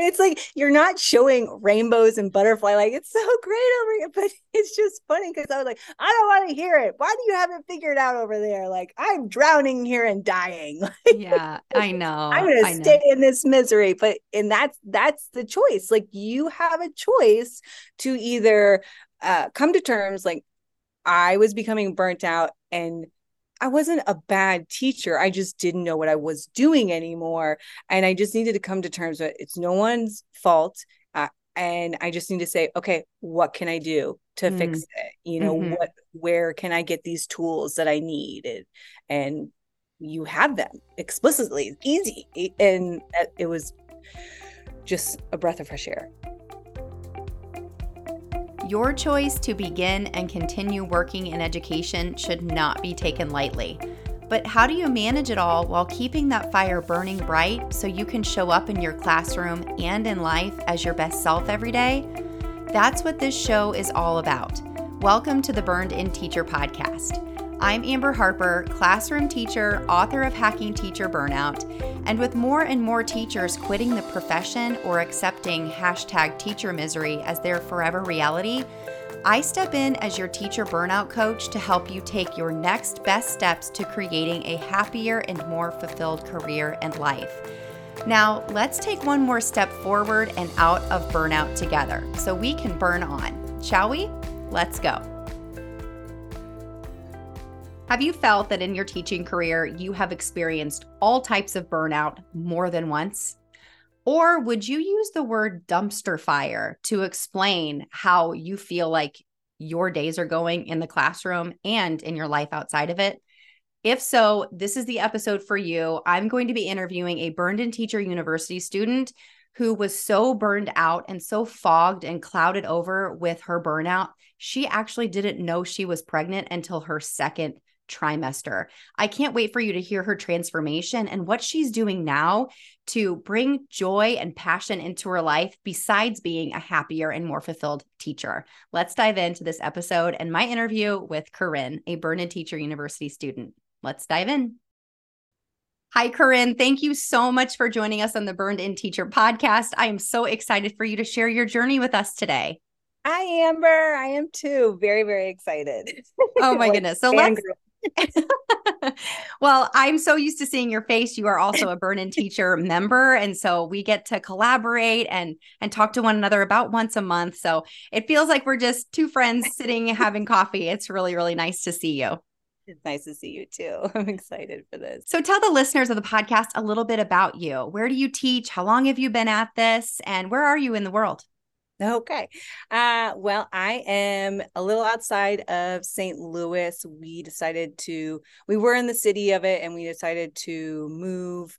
it's like you're not showing rainbows and butterfly like it's so great over here but it's just funny because i was like i don't want to hear it. Why do you have it figured out over there? Like i'm drowning here and dying. Yeah i know i'm gonna stay in this misery but and that's that's the choice. Like you have a choice to either uh, come to terms like i was becoming burnt out and I wasn't a bad teacher. I just didn't know what I was doing anymore. And I just needed to come to terms with it's no one's fault. Uh, and I just need to say, okay, what can I do to mm. fix it? You know, mm-hmm. what, where can I get these tools that I need? And, and you have them explicitly, easy. And it was just a breath of fresh air. Your choice to begin and continue working in education should not be taken lightly. But how do you manage it all while keeping that fire burning bright so you can show up in your classroom and in life as your best self every day? That's what this show is all about. Welcome to the Burned In Teacher podcast. I'm Amber Harper, classroom teacher, author of Hacking Teacher Burnout, and with more and more teachers quitting the profession or accepting hashtag teacher misery as their forever reality, I step in as your teacher burnout coach to help you take your next best steps to creating a happier and more fulfilled career and life. Now, let's take one more step forward and out of burnout together so we can burn on. Shall we? Let's go. Have you felt that in your teaching career you have experienced all types of burnout more than once? Or would you use the word dumpster fire to explain how you feel like your days are going in the classroom and in your life outside of it? If so, this is the episode for you. I'm going to be interviewing a Burned In Teacher University student who was so burned out and so fogged and clouded over with her burnout. She actually didn't know she was pregnant until her second trimester. I can't wait for you to hear her transformation and what she's doing now to bring joy and passion into her life besides being a happier and more fulfilled teacher. Let's dive into this episode and my interview with Corinne, a Burned In Teacher University student. Let's dive in. Hi, Corinne. Thank you so much for joining us on the Burned In Teacher podcast. I am so excited for you to share your journey with us today. Hi, Amber. I am too. Very, very excited. Oh my like goodness. So let's well, I'm so used to seeing your face. You are also a Burned In Teacher member, and so we get to collaborate and and talk to one another about once a month. So it feels like we're just two friends sitting having coffee. It's really really nice to see you. It's nice to see you too. I'm excited for this. So tell the listeners of the podcast a little bit about you. Where do you teach? How long have you been at this? And where are you in the world? Okay. Uh, well, I am a little outside of St. Louis. We decided to, we were in the city of it and we decided to move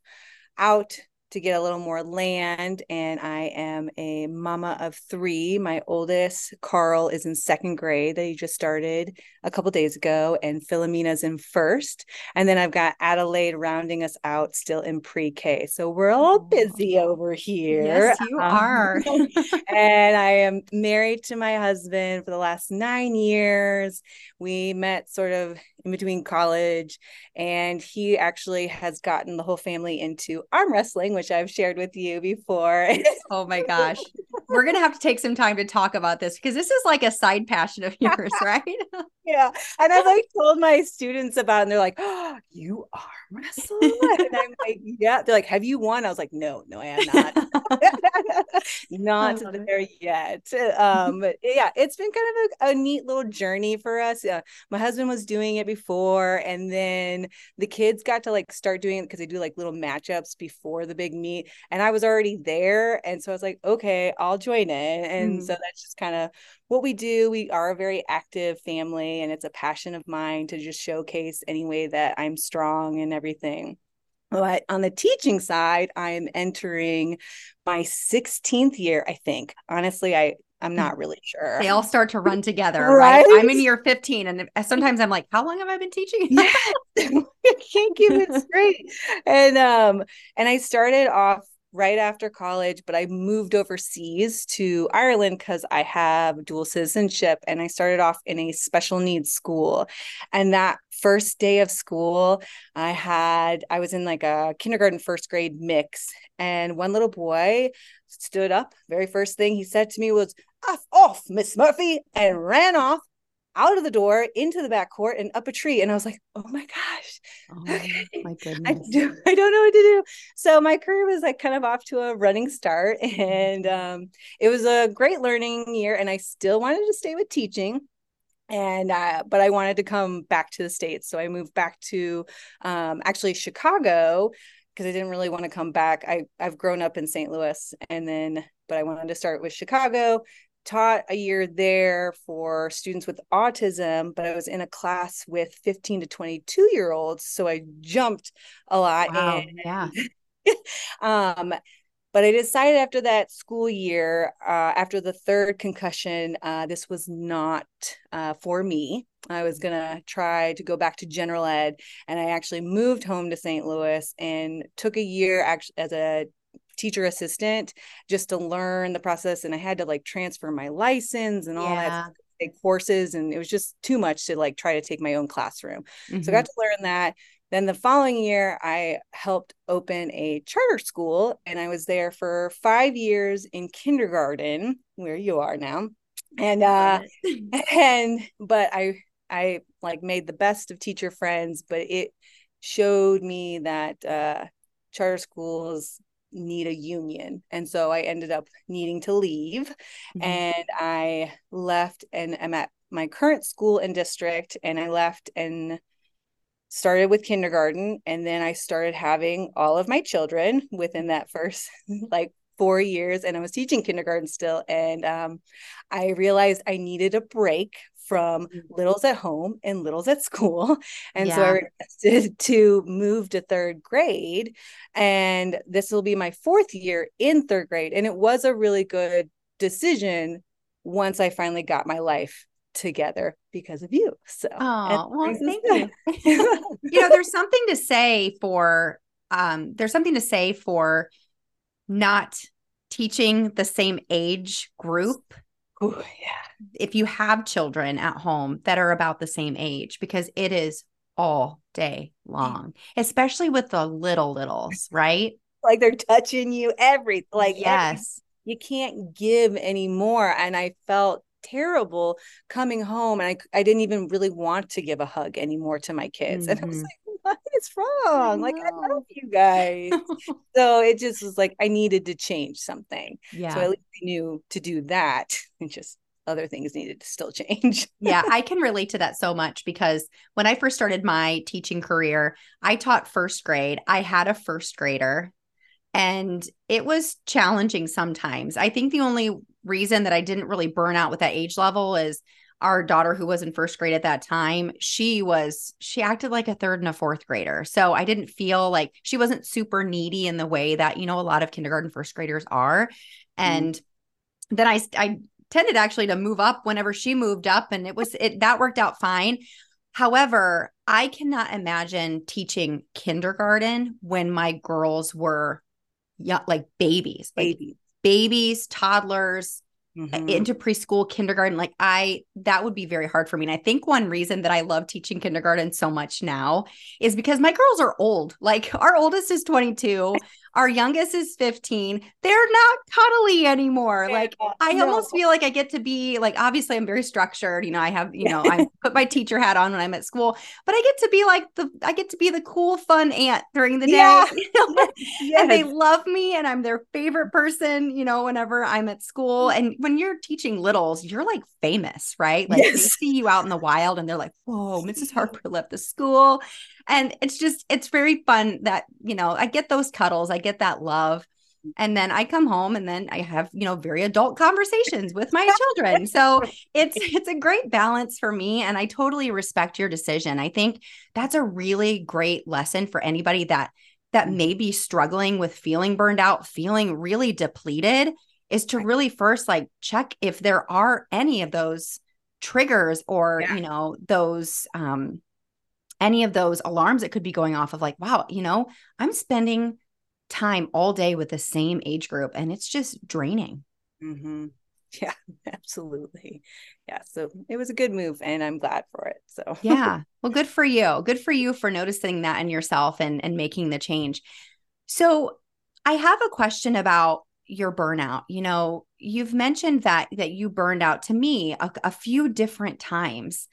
out to get a little more land. And I am a mama of three. My oldest, Carl, is in second grade that he just started a couple days ago, and Philomena's in first. And then I've got Adelaide rounding us out still in pre K. So we're all busy over here. Yes, you um, are. and I am married to my husband for the last nine years. We met sort of in between college, and he actually has gotten the whole family into arm wrestling, which I've shared with you before. oh my gosh. We're going to have to take some time to talk about this because this is like a side passion of yours, right? yeah. And I've like told my students about, it and they're like, oh, "You are wrestling?" And I'm like, "Yeah." They're like, "Have you won?" I was like, "No, no, I am not, not there yet." Um, but yeah, it's been kind of a, a neat little journey for us. Uh, my husband was doing it before, and then the kids got to like start doing it because they do like little matchups before the big meet, and I was already there, and so I was like, "Okay, I'll join in," and mm. so that's just kind of what we do. We are a very active family, and it's a passion of mine to just showcase any way that I'm strong and everything. But on the teaching side, I am entering my 16th year, I think. Honestly, I I'm not really sure. They all start to run together, right? right? I'm in year 15 and sometimes I'm like, how long have I been teaching? I can't keep it straight. And um and I started off right after college, but I moved overseas to Ireland because I have dual citizenship and I started off in a special needs school. And that first day of school, I had, I was in like a kindergarten, first grade mix. And one little boy stood up. Very first thing he said to me was, off, off, Miss Murphy, and ran off out of the door into the back court and up a tree. And I was like, oh my gosh. Oh my goodness. I, do, I don't know what to do. So my career was like kind of off to a running start. And um, it was a great learning year. And I still wanted to stay with teaching. And uh, but I wanted to come back to the States. So I moved back to um, actually Chicago because I didn't really want to come back. I, I've grown up in St. Louis and then but I wanted to start with Chicago taught a year there for students with autism, but I was in a class with 15 to 22 year olds. So I jumped a lot. Wow. And, yeah. um, but I decided after that school year, uh, after the third concussion, uh, this was not uh, for me. I was going to try to go back to general ed. And I actually moved home to St. Louis and took a year actually as a teacher assistant just to learn the process and i had to like transfer my license and all yeah. that take courses and it was just too much to like try to take my own classroom mm-hmm. so i got to learn that then the following year i helped open a charter school and i was there for five years in kindergarten where you are now and uh and but i i like made the best of teacher friends but it showed me that uh charter schools need a union. And so I ended up needing to leave mm-hmm. and I left and I'm at my current school and district and I left and started with kindergarten and then I started having all of my children within that first like 4 years and I was teaching kindergarten still and um, I realized I needed a break from mm-hmm. littles at home and littles at school. And yeah. so I requested to move to third grade. And this will be my fourth year in third grade. And it was a really good decision once I finally got my life together because of you. So, oh, well, thank you. you know, there's something to say for, um, there's something to say for not teaching the same age group Ooh, yeah. If you have children at home that are about the same age, because it is all day long, especially with the little littles, right? Like they're touching you every like yes. Every, you can't give anymore. And I felt terrible coming home and I, I didn't even really want to give a hug anymore to my kids. Mm-hmm. And I was mm-hmm. like, what is wrong? I like I love you guys. so it just was like I needed to change something. Yeah. So at least I knew to do that. And just other things needed to still change. yeah, I can relate to that so much because when I first started my teaching career, I taught first grade. I had a first grader and it was challenging sometimes. I think the only reason that I didn't really burn out with that age level is our daughter who was in first grade at that time she was she acted like a third and a fourth grader so i didn't feel like she wasn't super needy in the way that you know a lot of kindergarten first graders are mm-hmm. and mm-hmm. then i i tended actually to move up whenever she moved up and it was it that worked out fine however i cannot imagine teaching kindergarten when my girls were yeah like babies babies like babies toddlers mm-hmm. into preschool, kindergarten. Like I, that would be very hard for me. And I think one reason that I love teaching kindergarten so much now is because my girls are old. Like our oldest is 22. Our youngest is 15. They're not cuddly anymore. Yeah, like I no. almost feel like I get to be like obviously I'm very structured, you know, I have, you know, I put my teacher hat on when I'm at school, but I get to be like the I get to be the cool fun aunt during the day. Yeah. You know? yes. And they love me and I'm their favorite person, you know, whenever I'm at school. Mm. And when you're teaching littles, you're like famous, right? Like yes. they see you out in the wild and they're like, "Whoa, Mrs. Harper left the school." And it's just it's very fun that, you know, I get those cuddles. I get that love and then i come home and then i have you know very adult conversations with my children so it's it's a great balance for me and i totally respect your decision i think that's a really great lesson for anybody that that mm-hmm. may be struggling with feeling burned out feeling really depleted is to really first like check if there are any of those triggers or yeah. you know those um any of those alarms that could be going off of like wow you know i'm spending time all day with the same age group and it's just draining. Mm-hmm. Yeah, absolutely. Yeah. So it was a good move and I'm glad for it. So, yeah. Well, good for you. Good for you for noticing that in yourself and, and making the change. So, I have a question about your burnout. You know, you've mentioned that that you burned out to me a, a few different times.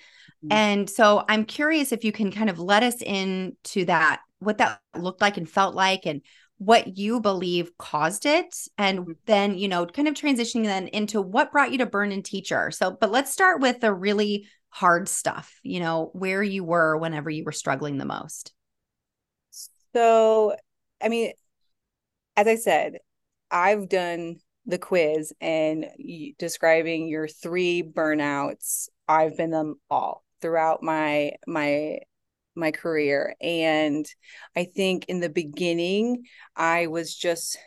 Mm-hmm. And so I'm curious if you can kind of let us into that what that looked like and felt like and what you believe caused it and mm-hmm. then you know kind of transitioning then into what brought you to Burned In Teacher so but let's start with the really hard stuff you know where you were whenever you were struggling the most so i mean as i said i've done the quiz and describing your three burnouts i've been them all throughout my my my career. And i think in the beginning i was just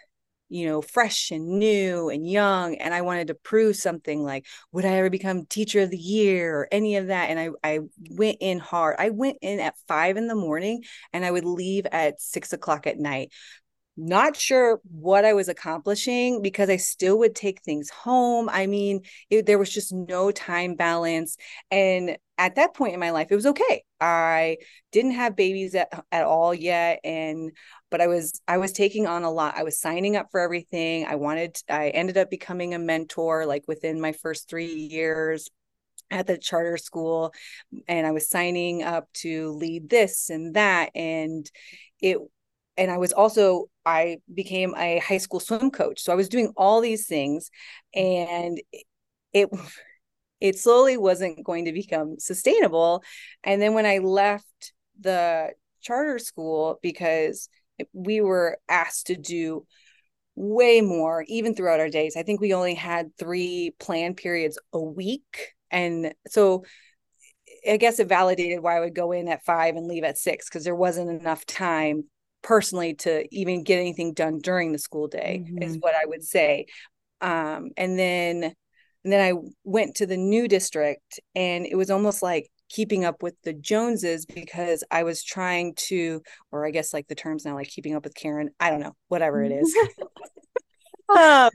you know fresh and new and young and i wanted to prove something like would i ever become teacher of the year or any of that? And i i went in hard. I went in at five in the morning and i would leave at six o'clock at night not sure what I was accomplishing because I still would take things home. I mean, it, there was just no time balance. And at that point in my life, it was okay. I didn't have babies at, at all yet. And, but I was, I was taking on a lot. I was signing up for everything. I wanted, I ended up becoming a mentor like within my first three years at the charter school and I was signing up to lead this and that and it and I was also I became a high school swim coach. So I was doing all these things and it it slowly wasn't going to become sustainable. And then when I left the charter school because we were asked to do way more even throughout our days. I think we only had 3 plan periods a week and so I guess it validated why I would go in at 5 and leave at 6 because there wasn't enough time personally to even get anything done during the school day mm-hmm. is what I would say. Um, and then and then I went to the new district and it was almost like keeping up with the Joneses because I was trying to, or I guess like the terms now, like keeping up with Karen. I don't know, whatever it is. um,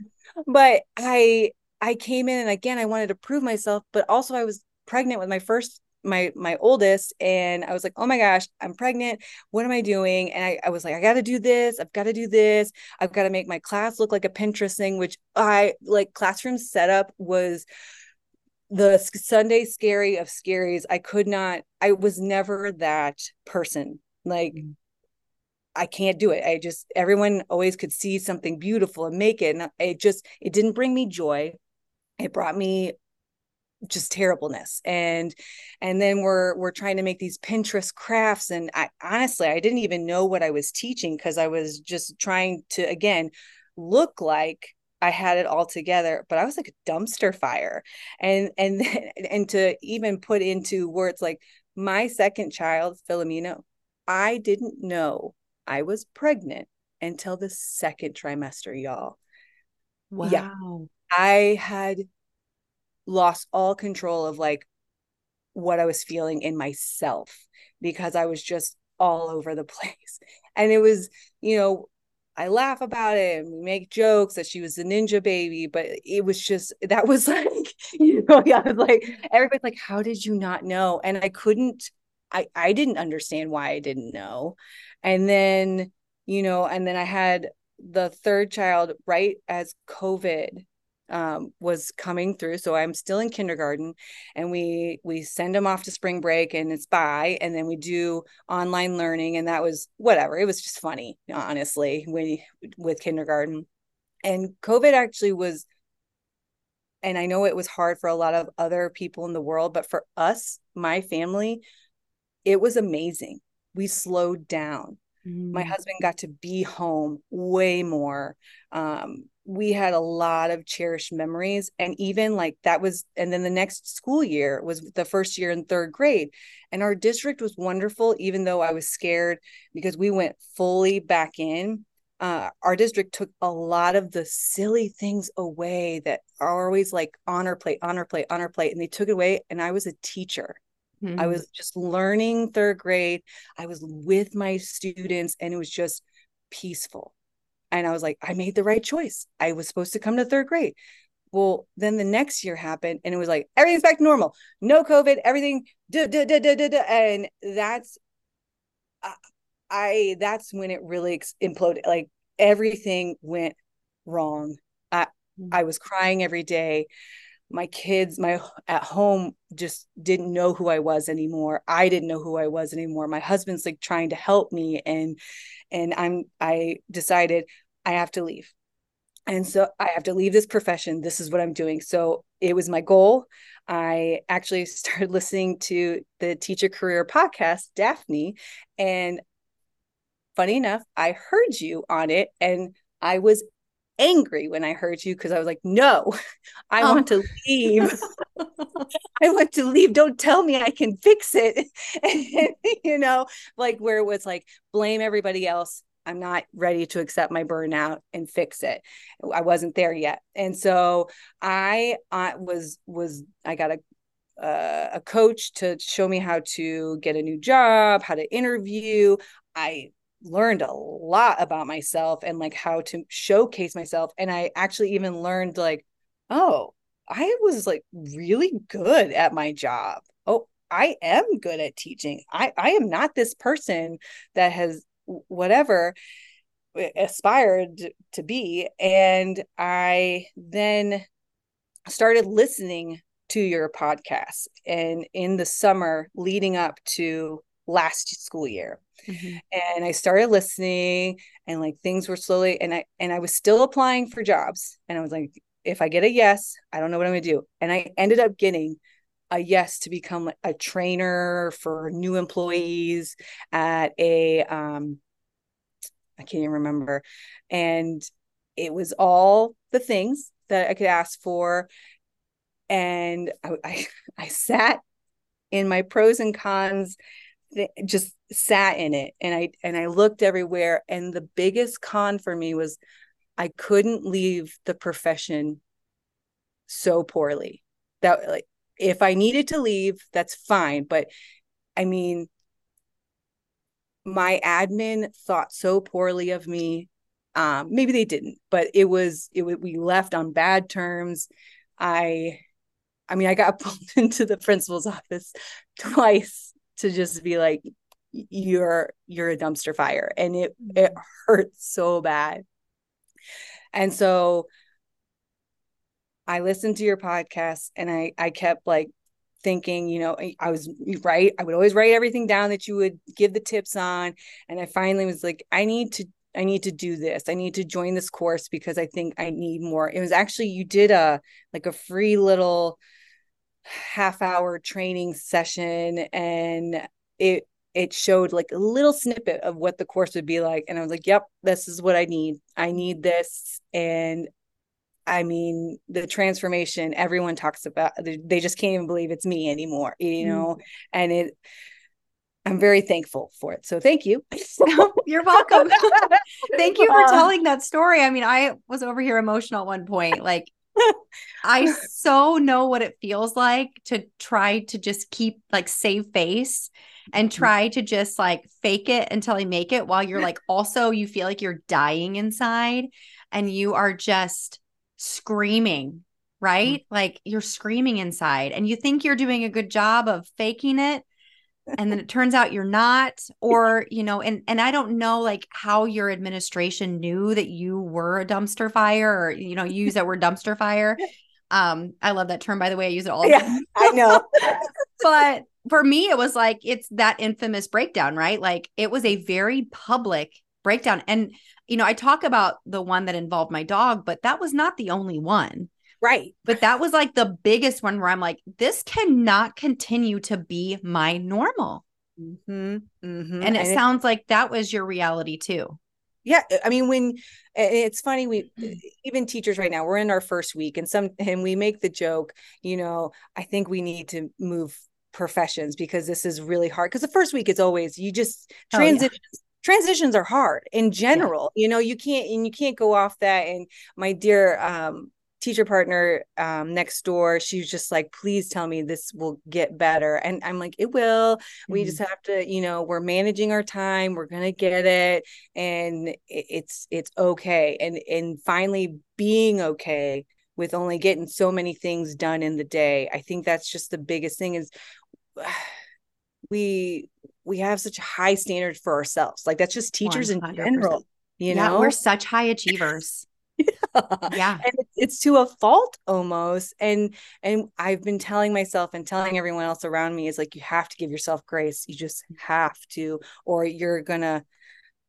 but I I came in and again I wanted to prove myself, but also I was pregnant with my first my my oldest and I was like, oh my gosh, I'm pregnant. What am I doing? And I, I was like, I gotta do this, I've got to do this, I've got to make my class look like a Pinterest thing, which I like classroom setup was the Sunday scary of scaries. I could not, I was never that person. Like mm-hmm. I can't do it. I just everyone always could see something beautiful and make it. And it just it didn't bring me joy. It brought me just terribleness. And and then we're we're trying to make these pinterest crafts and i honestly i didn't even know what i was teaching because i was just trying to again look like i had it all together but i was like a dumpster fire. And and and to even put into words like my second child philomena i didn't know i was pregnant until the second trimester y'all. Wow. Yeah, i had lost all control of like what I was feeling in myself because I was just all over the place. And it was, you know, I laugh about it and we make jokes that she was the ninja baby, but it was just that was like, you know, yeah, was like everybody's like, how did you not know? And I couldn't, I I didn't understand why I didn't know. And then, you know, and then I had the third child right as COVID um, was coming through so i'm still in kindergarten and we we send them off to spring break and it's bye and then we do online learning and that was whatever it was just funny honestly when with kindergarten. And covid actually was and i know it was hard for a lot of other people in the world but for us my family it was amazing. We slowed down mm. my husband got to be home way more um, we had a lot of cherished memories and even like that was and then the next school year was the first year in third grade and our district was wonderful even though i was scared because we went fully back in uh, our district took a lot of the silly things away that are always like honor plate honor plate honor plate and they took it away and i was a teacher mm-hmm. i was just learning third grade i was with my students and it was just peaceful and I was like, I made the right choice. I was supposed to come to third grade. Well, then the next year happened and it was like everything's back to normal. No COVID, everything duh, duh, duh, duh, duh, duh. and that's uh, I that's when it really imploded. Like everything went wrong. I mm. I was crying every day. My kids, my at home just didn't know who I was anymore. I didn't know who I was anymore. My husband's like trying to help me and and I'm I decided I have to leave. And so I have to leave this profession. This is what I'm doing. So it was my goal. I actually started listening to the teacher career podcast, Daphne, and funny enough, I heard you on it and I was angry when I heard you because I was like, no, I oh. want to leave. I want to leave. Don't tell me I can fix it. you know, like where it was like, blame everybody else. I'm not ready to accept my burnout and fix it. I wasn't there yet. And so I, I was, was, I got a, uh, a coach to show me how to get a new job, how to interview. I learned a lot about myself and like how to showcase myself and i actually even learned like oh i was like really good at my job. Oh i am good at teaching. I i am not this person that has whatever aspired to be. And i then started listening to your podcast and in the summer leading up to last school year mm-hmm. and i started listening and like things were slowly and i and i was still applying for jobs and i was like if i get a yes i don't know what i'm going to do and i ended up getting a yes to become a trainer for new employees at a um i can't even remember and it was all the things that i could ask for and I, I, I sat in my pros and cons just sat in it and i and i looked everywhere and the biggest con for me was i couldn't leave the profession so poorly. That like if i needed to leave that's fine but i mean my admin thought so poorly of me um maybe they didn't but it was it we left on bad terms. I i mean i got pulled into the principal's office twice to just be like you're you're a dumpster fire and it it mm-hmm. hurts so bad. And so i listened to your podcast and i i kept like thinking you know i was right i would always write everything down that you would give the tips on and i finally was like i need to i need to do this. I need to join this course because i think i need more. It was actually you did a like a free little half hour training session and it it showed like a little snippet of what the course would be like and i was like yep this is what i need. I need this. And i mean the transformation everyone talks about they just can't even believe it's me anymore you mm-hmm. know? Mm-hmm. and it i'm very thankful for it. So thank you. You're welcome. Thank you for telling that story. I mean i was over here emotional at one point like I so know what it feels like to try to just keep like save face and mm-hmm. try to just like fake it until I make it while you're like also you feel like you're dying inside and you are just screaming, right? Mm-hmm. Like you're screaming inside and you think you're doing a good job of faking it and then it turns out you're not or you know and and i don't know like how your administration knew that you were a dumpster fire or you know use that word dumpster fire. Um i love that term by the way i use it all yeah, i know. But for me it was like it's that infamous breakdown right? Like it was a very public breakdown. And you know i talk about the one that involved my dog but that was not the only one Right. But that was like the biggest one where I'm like, this cannot continue to be my normal. Mm-hmm, mm-hmm. And it and sounds like that was your reality too. Yeah. I mean, when it's funny, we even teachers right now, we're in our first week and some, and we make the joke, you know, I think we need to move professions because this is really hard. Because the first week is always, you just transition. Oh, yeah transitions are hard in general yeah. you know you can't and you can't go off that and my dear um teacher partner um, next door she was just like please tell me this will get better. And i'm like it will. Mm-hmm. we just have to you know we're managing our time. We're gonna get it. And it's it's okay. And and finally being okay with only getting so many things done in the day. I think that's just the biggest thing is we we have such a high standard for ourselves. Like that's just teachers 100%. in general you yeah, know? we're such high achievers yeah. yeah. and it's to a fault almost and and i've been telling myself and telling everyone else around me is like you have to give yourself grace you just have to or you're gonna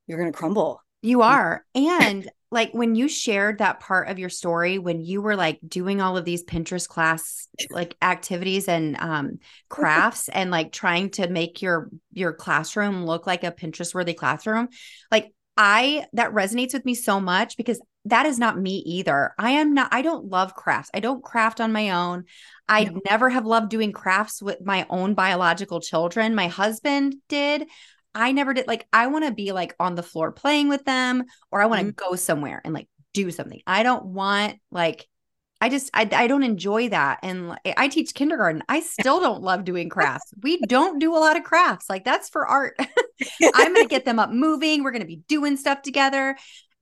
you're gonna crumble you are and like when you shared that part of your story when you were like doing all of these pinterest class like activities and um crafts and like trying to make your your classroom look like a pinterest worthy classroom like I that resonates with me so much because that is not me either. I am not I don't love crafts. I don't craft on my own. I no. never have loved doing crafts with my own biological children. My husband did. I never did like I want to be like on the floor playing with them or I want to mm-hmm. go somewhere and like do something. I don't want like I just I, I don't enjoy that. And I teach kindergarten. I still don't love doing crafts. We don't do a lot of crafts. Like that's for art. I'm going to get them up moving. We're going to be doing stuff together.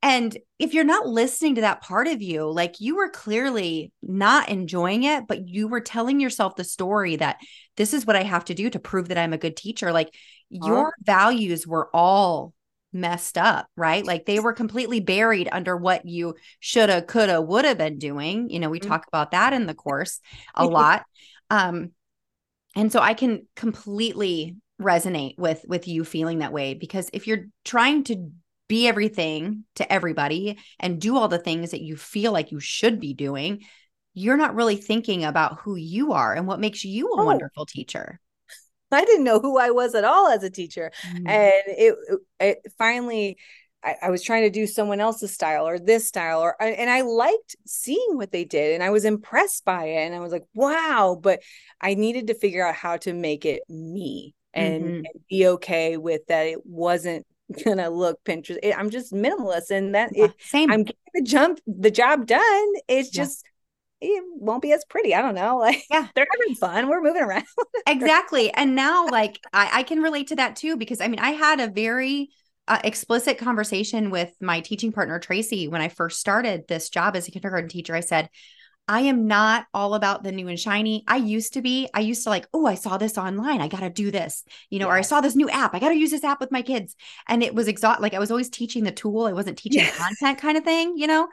And if you're not listening to that part of you, like you were clearly not enjoying it, but you were telling yourself the story that this is what I have to do to prove that I'm a good teacher. Like your values were all messed up, right? Like they were completely buried under what you shoulda, coulda, woulda been doing. You know, we mm-hmm. talk about that in the course a lot. Um, and so I can completely resonate with with you feeling that way because if you're trying to be everything to everybody and do all the things that you feel like you should be doing, you're not really thinking about who you are and what makes you a oh. wonderful teacher. I didn't know who I was at all as a teacher. Mm-hmm. And it, it finally, I, I, was trying to do someone else's style or this style, or and I liked seeing what they did, and I was impressed by it, and I was like, wow. But I needed to figure out how to make it me and, mm-hmm. and be okay with that. It wasn't gonna look Pinterest. It, I'm just minimalist, and that yeah, it, same. I'm getting the jump, the job done. It's yeah. just it won't be as pretty. I don't know. Like, yeah, they're having fun. We're moving around. exactly. And now, like, I, I, can relate to that too, because I mean, I had a very uh, explicit conversation with my teaching partner, Tracy, when I first started this job as a kindergarten teacher. I said, I am not all about the new and shiny. I used to be. I used to like, oh, I saw this online. I got to do this, you know, yes. or I saw this new app. I got to use this app with my kids. And it was exhaust like I was always teaching the tool. I wasn't teaching yes. content kind of thing, you know?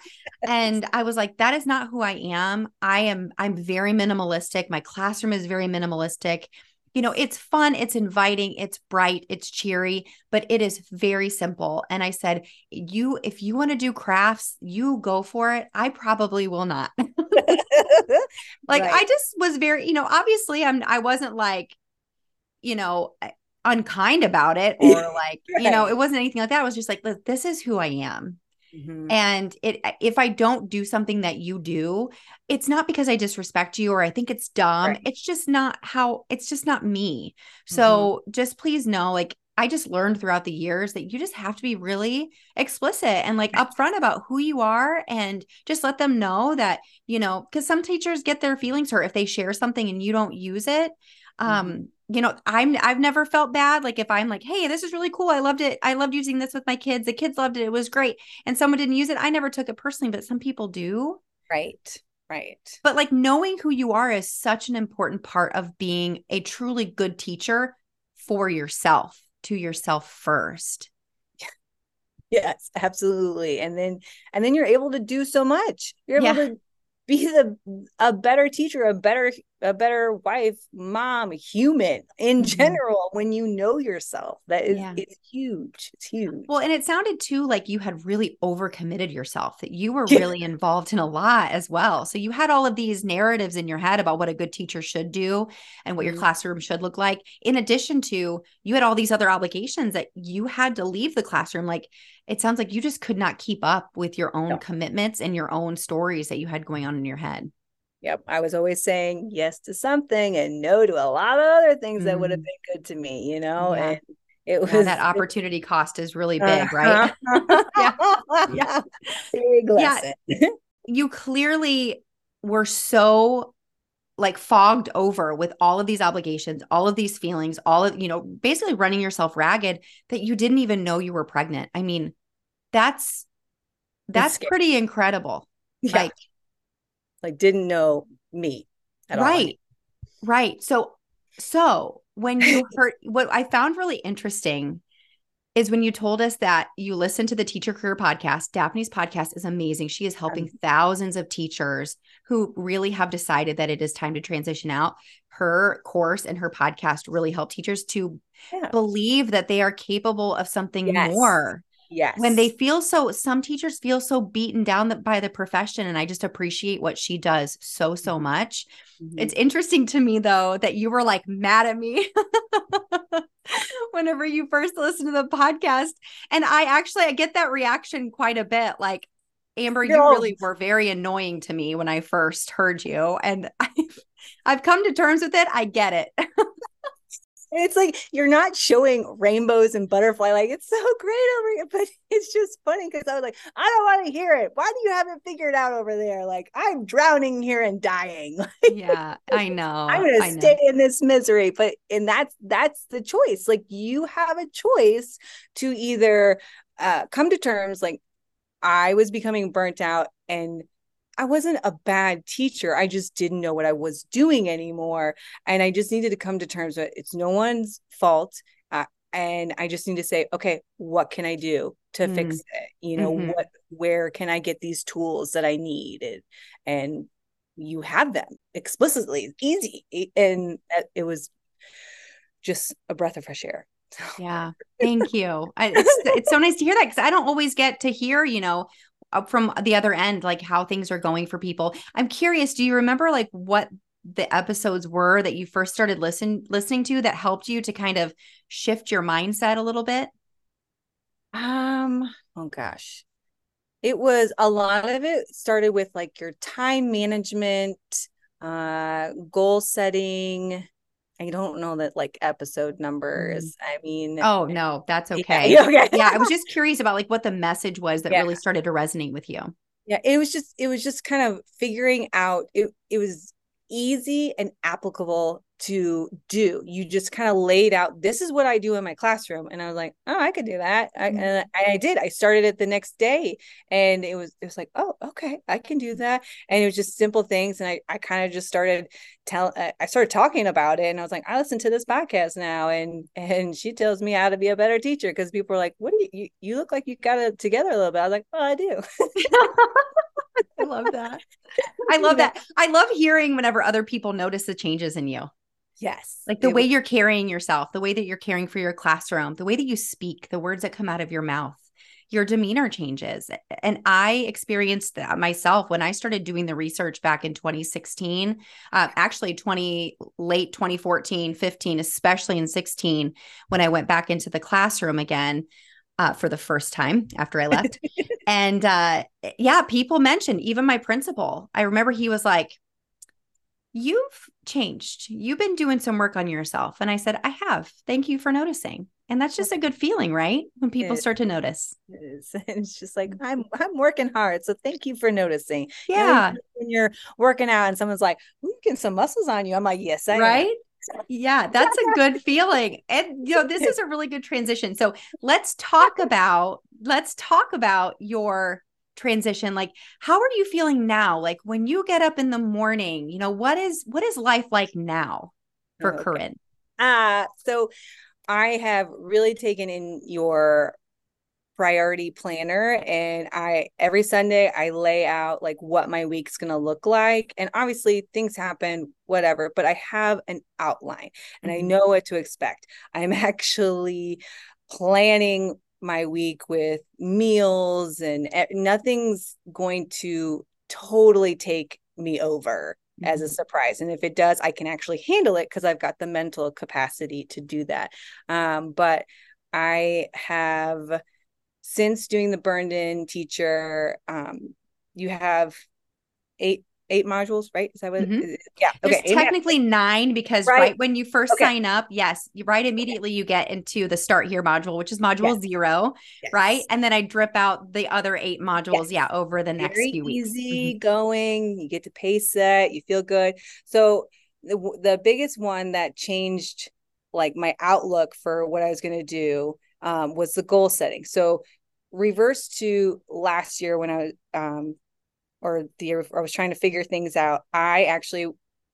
And I was like, that is not who I am. I am, I'm very minimalistic. My classroom is very minimalistic you know, it's fun, it's inviting, it's bright, it's cheery, but it is very simple. And I said, you, if you want to do crafts, you go for it. I probably will not. like right. I just was very, you know, obviously I'm, I wasn't like, you know, unkind about it or like, right. you know, it wasn't anything like that. It was just like, this is who I am. Mm-hmm. And it if I don't do something that you do, it's not because I disrespect you or I think it's dumb. Right. It's just not how it's just not me. Mm-hmm. So just please know like I just learned throughout the years that you just have to be really explicit and like upfront about who you are and just let them know that, you know, because some teachers get their feelings hurt if they share something and you don't use it. Mm-hmm. You know, I'm I've never felt bad. Like if I'm like, hey, this is really cool. I loved it. I loved using this with my kids. The kids loved it. It was great. And someone didn't use it. I never took it personally, but some people do. Right. Right. But like knowing who you are is such an important part of being a truly good teacher for yourself, to yourself first. Yes, absolutely. And then and then you're able to do so much. You're able yeah. to be the a better teacher, a better a better wife, mom, human in mm-hmm. general when you know yourself. That is yeah. it's huge. It's huge. Well, and it sounded too like you had really overcommitted yourself, that you were yeah. really involved in a lot as well. So you had all of these narratives in your head about what a good teacher should do and what your mm-hmm. classroom should look like. In addition to you had all these other obligations that you had to leave the classroom. Like it sounds like you just could not keep up with your own no. commitments and your own stories that you had going on in your head. Yep. I was always saying yes to something and no to a lot of other things mm. that would have mm. been good to me, you know? Yeah. And it was yeah, that opportunity it, cost is really big, right? yeah. yeah. Big lesson. Yeah. You clearly were so like fogged over with all of these obligations, all of these feelings, all of, you know, basically running yourself ragged that you didn't even know you were pregnant. I mean, that's that's pretty incredible. Yeah. Like like didn't know me at right. all. Right. Right. So so when you heard what I found really interesting is when you told us that you listen to the teacher career podcast. Daphne's podcast is amazing. She is helping thousands of teachers who really have decided that it is time to transition out. Her course and her podcast really help teachers to yeah. believe that they are capable of something yes. more. Yes. When they feel so, some teachers feel so beaten down by the profession. And I just appreciate what she does so, so mm-hmm. much. Mm-hmm. It's interesting to me, though, that you were like mad at me whenever you first listened to the podcast. And I actually I get that reaction quite a bit. Like, Amber, you really were very annoying to me when I first heard you. And I've I've come to terms with it. I get it. it's like you're not showing rainbows and butterfly like it's so great over here but it's just funny because i was like i don't want to hear it. Why do you have it figured out over there? Like i'm drowning here and dying. Yeah i know i'm gonna stay in this misery but and that's that's the choice like you have a choice to either uh, come to terms like i was becoming burnt out and I wasn't a bad teacher. I just didn't know what I was doing anymore. And I just needed to come to terms with it's no one's fault. Uh, and I just need to say, okay, what can I do to mm. fix it? You know, mm-hmm. what, where can I get these tools that I need? And, and you have them explicitly, easy. And it was just a breath of fresh air. Yeah. Thank you. it's, it's so nice to hear that because I don't always get to hear, you know, from the other end like how things are going for people. I'm curious do you remember like what the episodes were that you first started listen listening to that helped you to kind of shift your mindset a little bit? Um oh gosh. It was a lot of it started with like your time management uh goal setting I don't know that like episode numbers. Mm. I mean, oh no, that's okay. Yeah, okay. yeah, I was just curious about like what the message was that yeah. really started to resonate with you. Yeah, it was just it was just kind of figuring out it it was easy and applicable to do. You just kind of laid out, this is what I do in my classroom. And I was like, oh, I could do that. I, mm-hmm. and I, did. I started it the next day and it was, it was like, oh, okay, I can do that. And it was just simple things. And I, I kind of just started tell, uh, I started talking about it and I was like, I listen to this podcast now. And, and she tells me how to be a better teacher. Cause people are like, what do you, you, you look like you got it together a little bit. I was like, oh, I do. I love that. I love that. I love hearing whenever other people notice the changes in you. Yes. Like the way you're carrying yourself, the way that you're caring for your classroom, the way that you speak, the words that come out of your mouth, your demeanor changes. And I experienced that myself when I started doing the research back in 2016, uh, actually 20 late 2014, 15, especially in 16, when I went back into the classroom again. Uh, for the first time after I left. and uh, yeah, people mentioned, even my principal, I remember he was like, You've changed. You've been doing some work on yourself. And I said, I have. Thank you for noticing. And that's just a good feeling, right? When people start to notice. It is. It's just like I'm I'm working hard. So thank you for noticing. Yeah. You know, when you're working out and someone's like, we getting some muscles on you. I'm like, yes, I right. Am. Yeah, that's a good feeling. And you know, this is a really good transition. So let's talk about let's talk about your transition like how are you feeling now like when you get up in the morning you know what is what is life like now for okay. corinne uh so i have really taken in your priority planner and i every sunday i lay out like what my week's going to look like and obviously things happen whatever but i have an outline and mm-hmm. i know what to expect i'm actually planning my week with meals and nothing's going to totally take me over mm-hmm. as a mm-hmm. surprise. And if it does, I can actually handle it because I've got the mental capacity to do that. Um, but I have since doing the burned in teacher, um, you have eight eight modules, right? Is that what? Mhm. Yeah. There's Okay. technically nine because Right. right, when you first Okay. sign up, yes, you right immediately you get into the start here module, which is module zero, Yes. right? And then I drip out the other eight modules, Yes. yeah, over the next Very few weeks. Mm-hmm. easy going. You get to pace set. You feel good. So the the biggest one that changed like my outlook for what I was going to do um, was the goal setting. So reverse to last year when I was um, or the year I was trying to figure things out. I actually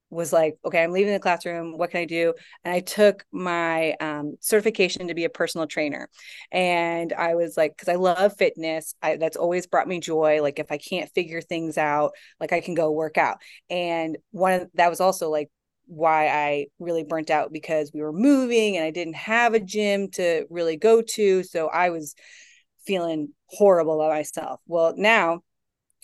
was like, okay, I'm leaving the classroom. What can I do? And I took my um, certification to be a personal trainer. And I was like, because I love fitness, I, that's always brought me joy. Like if I can't figure things out, like I can go work out. And one of that was also like why I really burnt out because we were moving and I didn't have a gym to really go to. So I was feeling horrible about myself. Well, now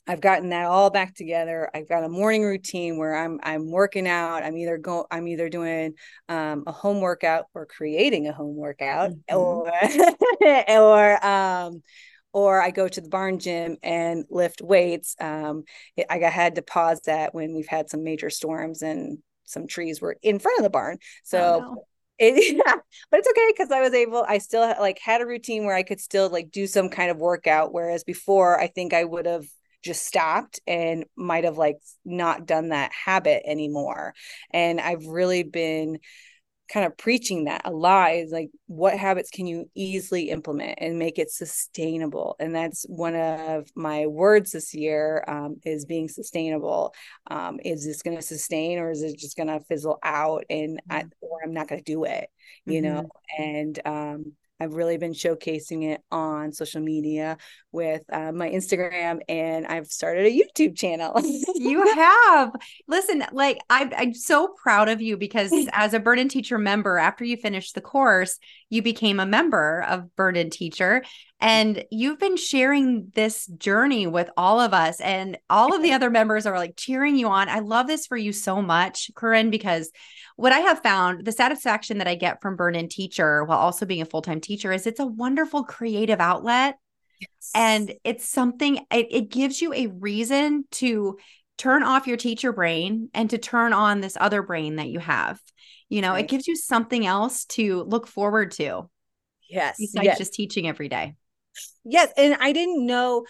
I've gotten that all back together. I've got a morning routine where I'm I'm working out. I'm either go I'm either doing um, a home workout or creating a home workout Mhm. or or um or I go to the barn gym and lift weights. Um, it- I got- had to pause that when we've had some major storms and some trees were in front of the barn. So Oh, it, yeah, but it's okay because I was able, I still like had a routine where I could still like do some kind of workout. Whereas before, I think I would have just stopped and might have like not done that habit anymore. And I've really been kind of preaching that a lot is like what habits can you easily implement and make it sustainable? And that's one of my words this year um, is being sustainable. Um, is this going to sustain or is it just going to fizzle out and I, or i'm not going to do it you know? And um, I've really been showcasing it on social media with uh, my Instagram, and I've started a YouTube channel. you have listen like I, i'm so proud of you because as a Burned In teacher member after you finished the course you became a member of Burned In teacher and you've been sharing this journey with all of us and all of the other members are like cheering you on. I love this for you so much corinne because what i have found the satisfaction that i get from Burned In teacher while also being a full-time teacher is it's a wonderful creative outlet. And it's something it, it gives you a reason to turn off your teacher brain and to turn on this other brain that you have. You know Right. it gives you something else to look forward to yes, besides yes, just teaching every day yes. And I didn't know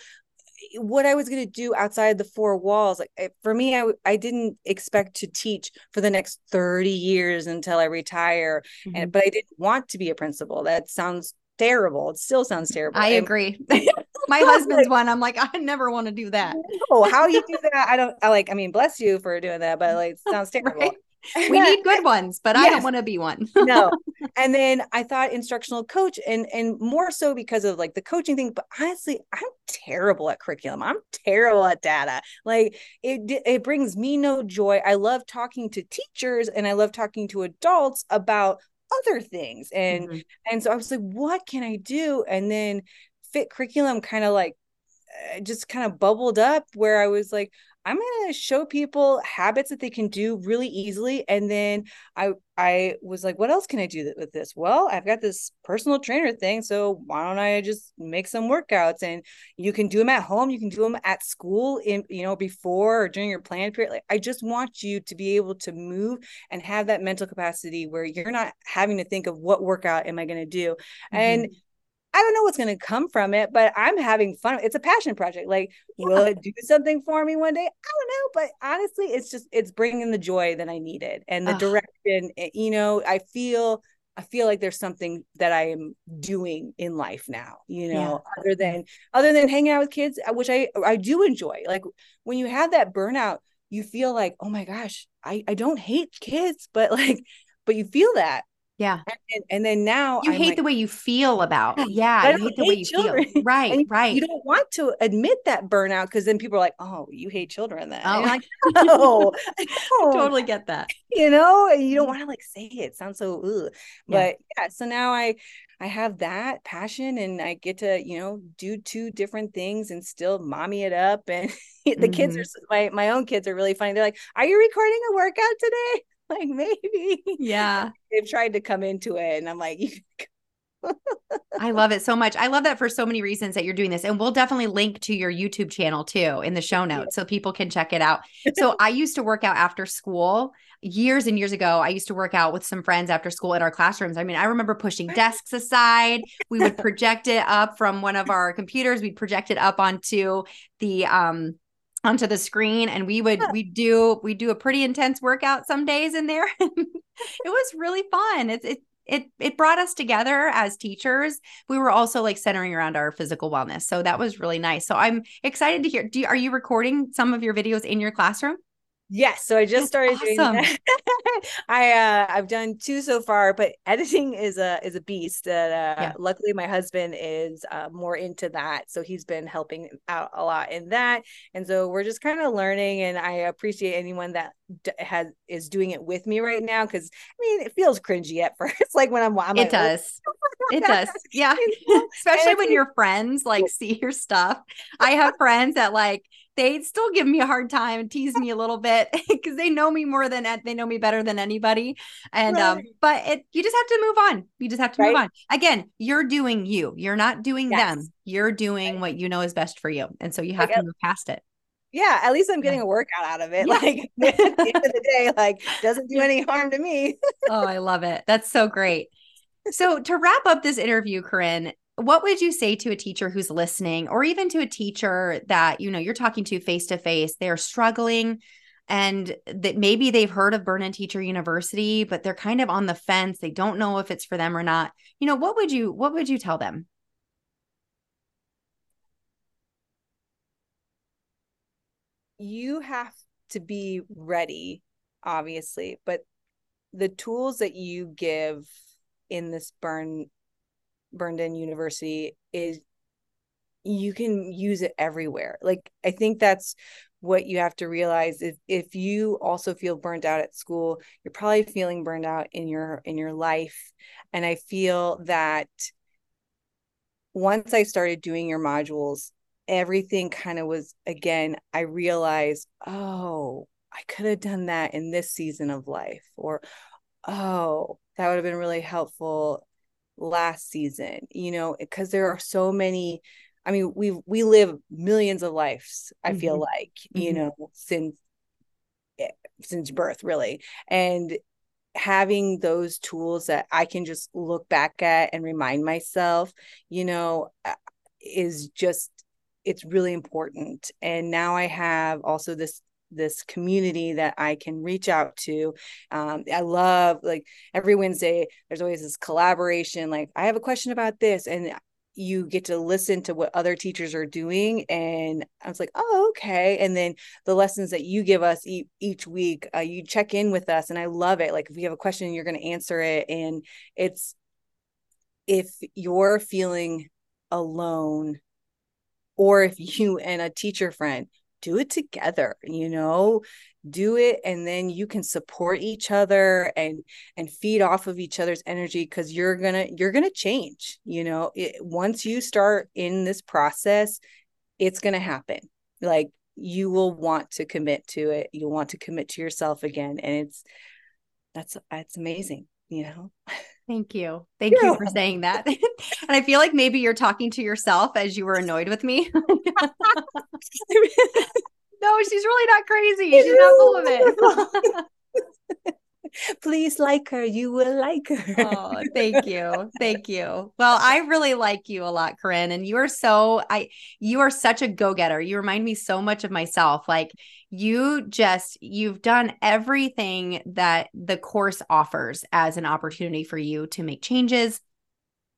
what I was going to do outside the four walls. Like eh, for me, I I didn't expect to teach for the next thirty years until I retire, Mm-hmm. and but I didn't want to be a principal. That sounds terrible. It still sounds terrible. i agree my husband's one i'm like i never want to do that No, how you do that? I don't. I like. I mean, bless you for doing that, but like, it sounds terrible. right we need good ones but i don't want to be one no. And then I thought instructional coach, and and more so because of like the coaching thing. But honestly, I'm terrible at curriculum. I'm terrible at data. Like it it brings me no joy. I love talking to teachers, and I love talking to adults about other things. And Mhm. and so I was like, what can I do? And then fit curriculum kind of like uh, just kind of bubbled up where I was like, I'm going to show people habits that they can do really easily. And then I I was like, what else can I do with this? Well, I've got this personal trainer thing, so why don't I just make some workouts? And you can do them at home, you can do them at school, in you know before or during your plan period. Like I just want you to be able to move and have that mental capacity where you're not having to think of what workout am I going to do, mm-hmm. and I don't know what's going to come from it, but I'm having fun. It's a passion project. Like, will it do something for me one day? I don't know, but honestly, it's just it's bringing the joy that I needed and the Ugh. direction. eh, You know, I feel I feel like there's something that I am doing in life now. You know, other than other than hanging out with kids, uh, which I I do enjoy. Like when you have that burnout, you feel like, oh my gosh, I I don't hate kids, but like, but you feel that, yeah and, and then now you I'm hate like, the way you feel about Yeah, yeah I you don't hate the way hate you children. feel right and right you don't want to admit that burnout because then people are like, "Oh, you hate children." Then Oh. like, no, no, totally get that you know, you don't Mhm. want to like say it. It sounds so, ugh. But yeah. So now I, I have that passion, and I get to you know do two different things and still mommy it up. And the kids Mhm. are s- my my own kids are really funny. They're like, "Are you recording a workout today?" Like maybe. yeah They've tried to come into it, and I'm like, I love it so much. I love that for so many reasons that you're doing this. And we'll definitely link to your YouTube channel too in the show notes so people can check it out. So I used to work out after school years and years ago. I used to work out with some friends after school in our classrooms. I mean, I remember pushing desks aside. We would project it up from one of our computers. We'd project it up onto the um onto the screen and we would we do we do a pretty intense workout some days in there. It was really fun. It's it it it brought us together as teachers. We were also like centering around our physical wellness. So that was really nice. So i'm excited to hear do you, are you recording some of your videos in your classroom Yes, so I just started awesome. doing that. I uh I've done two so far, but editing is a is a beast. That uh, yeah. luckily my husband is uh, more into that, so he's been helping out a lot in that. And so we're just kind of learning, and I appreciate anyone that d- has is doing it with me right now because I mean it feels cringy at first, like when I'm. I'm it like, does. it does. Yeah, especially when your friends like see your stuff. I have friends that like they still give me a hard time and tease me a little bit because they know me more than they know me better than anybody. And um, right. um, but it you just have to move on. You just have to right. move on. Again, you're doing you. You're not doing yes. them. You're doing right. what you know is best for you. And so you have like, to move past it. Yeah, at least I'm getting a workout out of it. Yeah. Like at the end of the day, like doesn't do any harm to me. oh, I love it. That's so great. So to wrap up this interview, Corinne, what would you say to a teacher who's listening or even to a teacher that you know you're talking to face to face they're struggling and that maybe they've heard of Burned In teacher university but they're kind of on the fence they don't know if it's for them or not. You know what would you what would you tell them? You have to be ready obviously but the tools that you give in this burn burned in university is you can use it everywhere. Like i think that's what you have to realize if if you also feel burned out at school you're probably feeling burned out in your in your life. And i feel that once i started doing your modules everything kind of was again i realized oh i could have done that in this season of life or oh that would have been really helpful last season you know because there are so many i mean we we live millions of lives i mm-hmm. feel like mm-hmm. you know since eh, since birth really and having those tools that i can just look back at and remind myself you know uh, is just it's really important and now i have also this this community that I can reach out to. Um, I love like every Wednesday, there's always this collaboration. Like, I have a question about this, and you get to listen to what other teachers are doing and i was like oh okay and then the lessons that you give us e- each week uh, you check in with us and i love it like if you have a question you're going to answer it and it's if you're feeling alone or if you and a teacher friend do it together you know? Do it and then you can support each other and and feed off of each other's energy because you're gonna you're gonna change you know? It, once you start in this process it's gonna happen. Like you will want to commit to it. You'll want to commit to yourself again and it's that's that's amazing you know Thank you. Thank yeah. you for saying that. and I feel like maybe you're talking to yourself as you were annoyed with me. no, she's really not crazy. She's not full of it. Please like her. You will like her. oh, thank you. Thank you. Well, I really like you a lot, Corinne. And you are so I you are such a go-getter. You remind me so much of myself. Like you just you've done everything that the course offers as an opportunity for you to make changes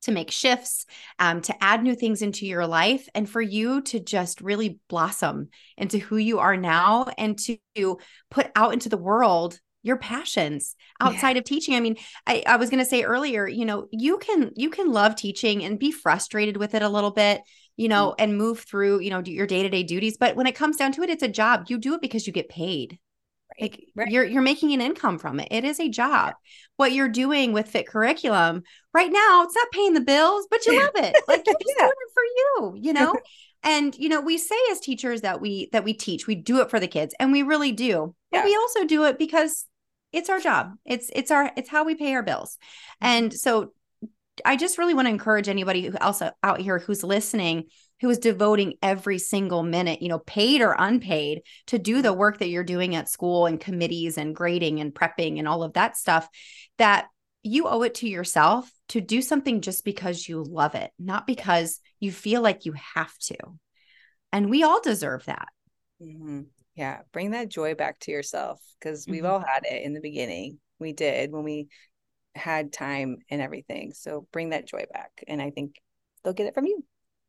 to make shifts, um, to add new things into your life, and for you to just really blossom into who you are now and to put out into the world your passions outside yeah. of teaching i mean i, I was going to say earlier you know you can you can love teaching and be frustrated with it a little bit you know mm-hmm. and move through you know your day-to-day duties but when it comes down to it it's a job you do it because you get paid like right. you're you're making an income from it it is a job what you're doing with fit curriculum right now it's not paying the bills but you love it like you're yeah. doing it for you you know and you know we say as teachers that we that we teach we do it for the kids and we really do yeah. but we also do it because it's our job it's it's our it's how we pay our bills mm-hmm. and so I just really want to encourage anybody who also out here who's listening who is devoting every single minute, you know, paid or unpaid, to do the work that you're doing at school and committees and grading and prepping and all of that stuff, that you owe it to yourself to do something just because you love it, not because you feel like you have to. And we all deserve that. Mm-hmm. Yeah. Bring that joy back to yourself because mm-hmm. we've all had it in the beginning. We did when we had time and everything. So bring that joy back. And I think they'll get it from you.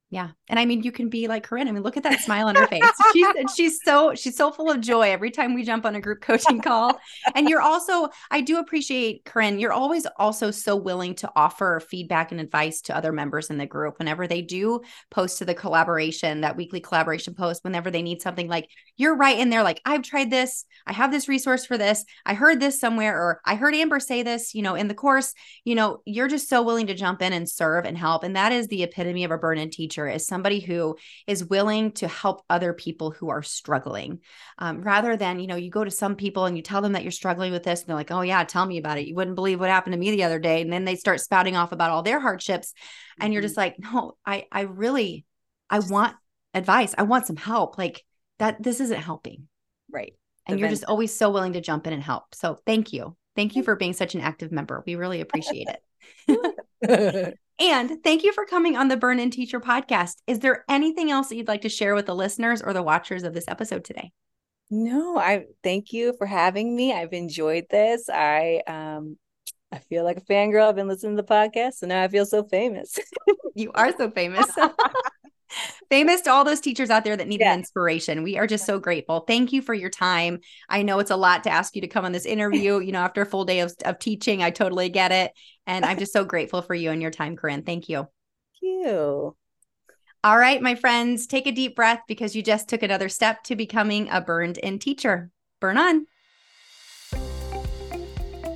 Yeah. And I mean, you can be like Corinne. I mean, look at that smile on her face. She's she's so she's so full of joy every time we jump on a group coaching call. And you're also, I do appreciate Corinne. You're always also so willing to offer feedback and advice to other members in the group whenever they do post to the collaboration, that weekly collaboration post, whenever they need something like you're right in there, like, I've tried this, I have this resource for this, I heard this somewhere, or I heard Amber say this, you know, in the course, you know, you're just so willing to jump in and serve and help. And that is the epitome of a Burned In teacher is somebody who is willing to help other people who are struggling. Um, rather than you know you go to some people and you tell them that you're struggling with this and they're like oh yeah tell me about it. You wouldn't believe what happened to me the other day. And then they start spouting off about all their hardships and mm-hmm. you're just like no i i really i want advice. I want some help. Like that this isn't helping. Right. And you're just always so willing to jump in and help. So thank you. Thank you for being such an active member. We really appreciate it And thank you for coming on the Burned In Teacher podcast. Is there anything else that you'd like to share with the listeners or the watchers of this episode today? No, I thank you for having me. I've enjoyed this. I um I feel like a fangirl. I've been listening to the podcast, so now I feel so famous. you are so famous. famous to all those teachers out there that need yeah. an inspiration. We are just so grateful. Thank you for your time. I know it's a lot to ask you to come on this interview, you know, after a full day of, of teaching. I totally get it. And I'm just so grateful for you and your time, Corinne. Thank you. Thank you. All right, my friends, take a deep breath because you just took another step to becoming a burned in teacher. Burn on.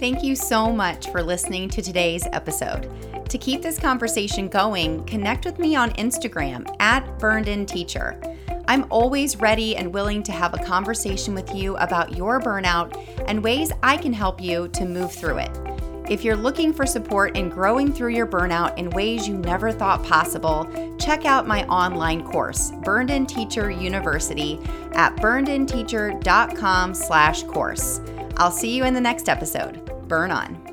Thank you so much for listening to today's episode. To keep this conversation going, connect with me on Instagram at Burned In Teacher. I'm always ready and willing to have a conversation with you about your burnout and ways I can help you to move through it. If you're looking for support in growing through your burnout in ways you never thought possible, check out my online course, Burned In Teacher University, at burnedinteacher.com slash course. I'll see you in the next episode. Burn on.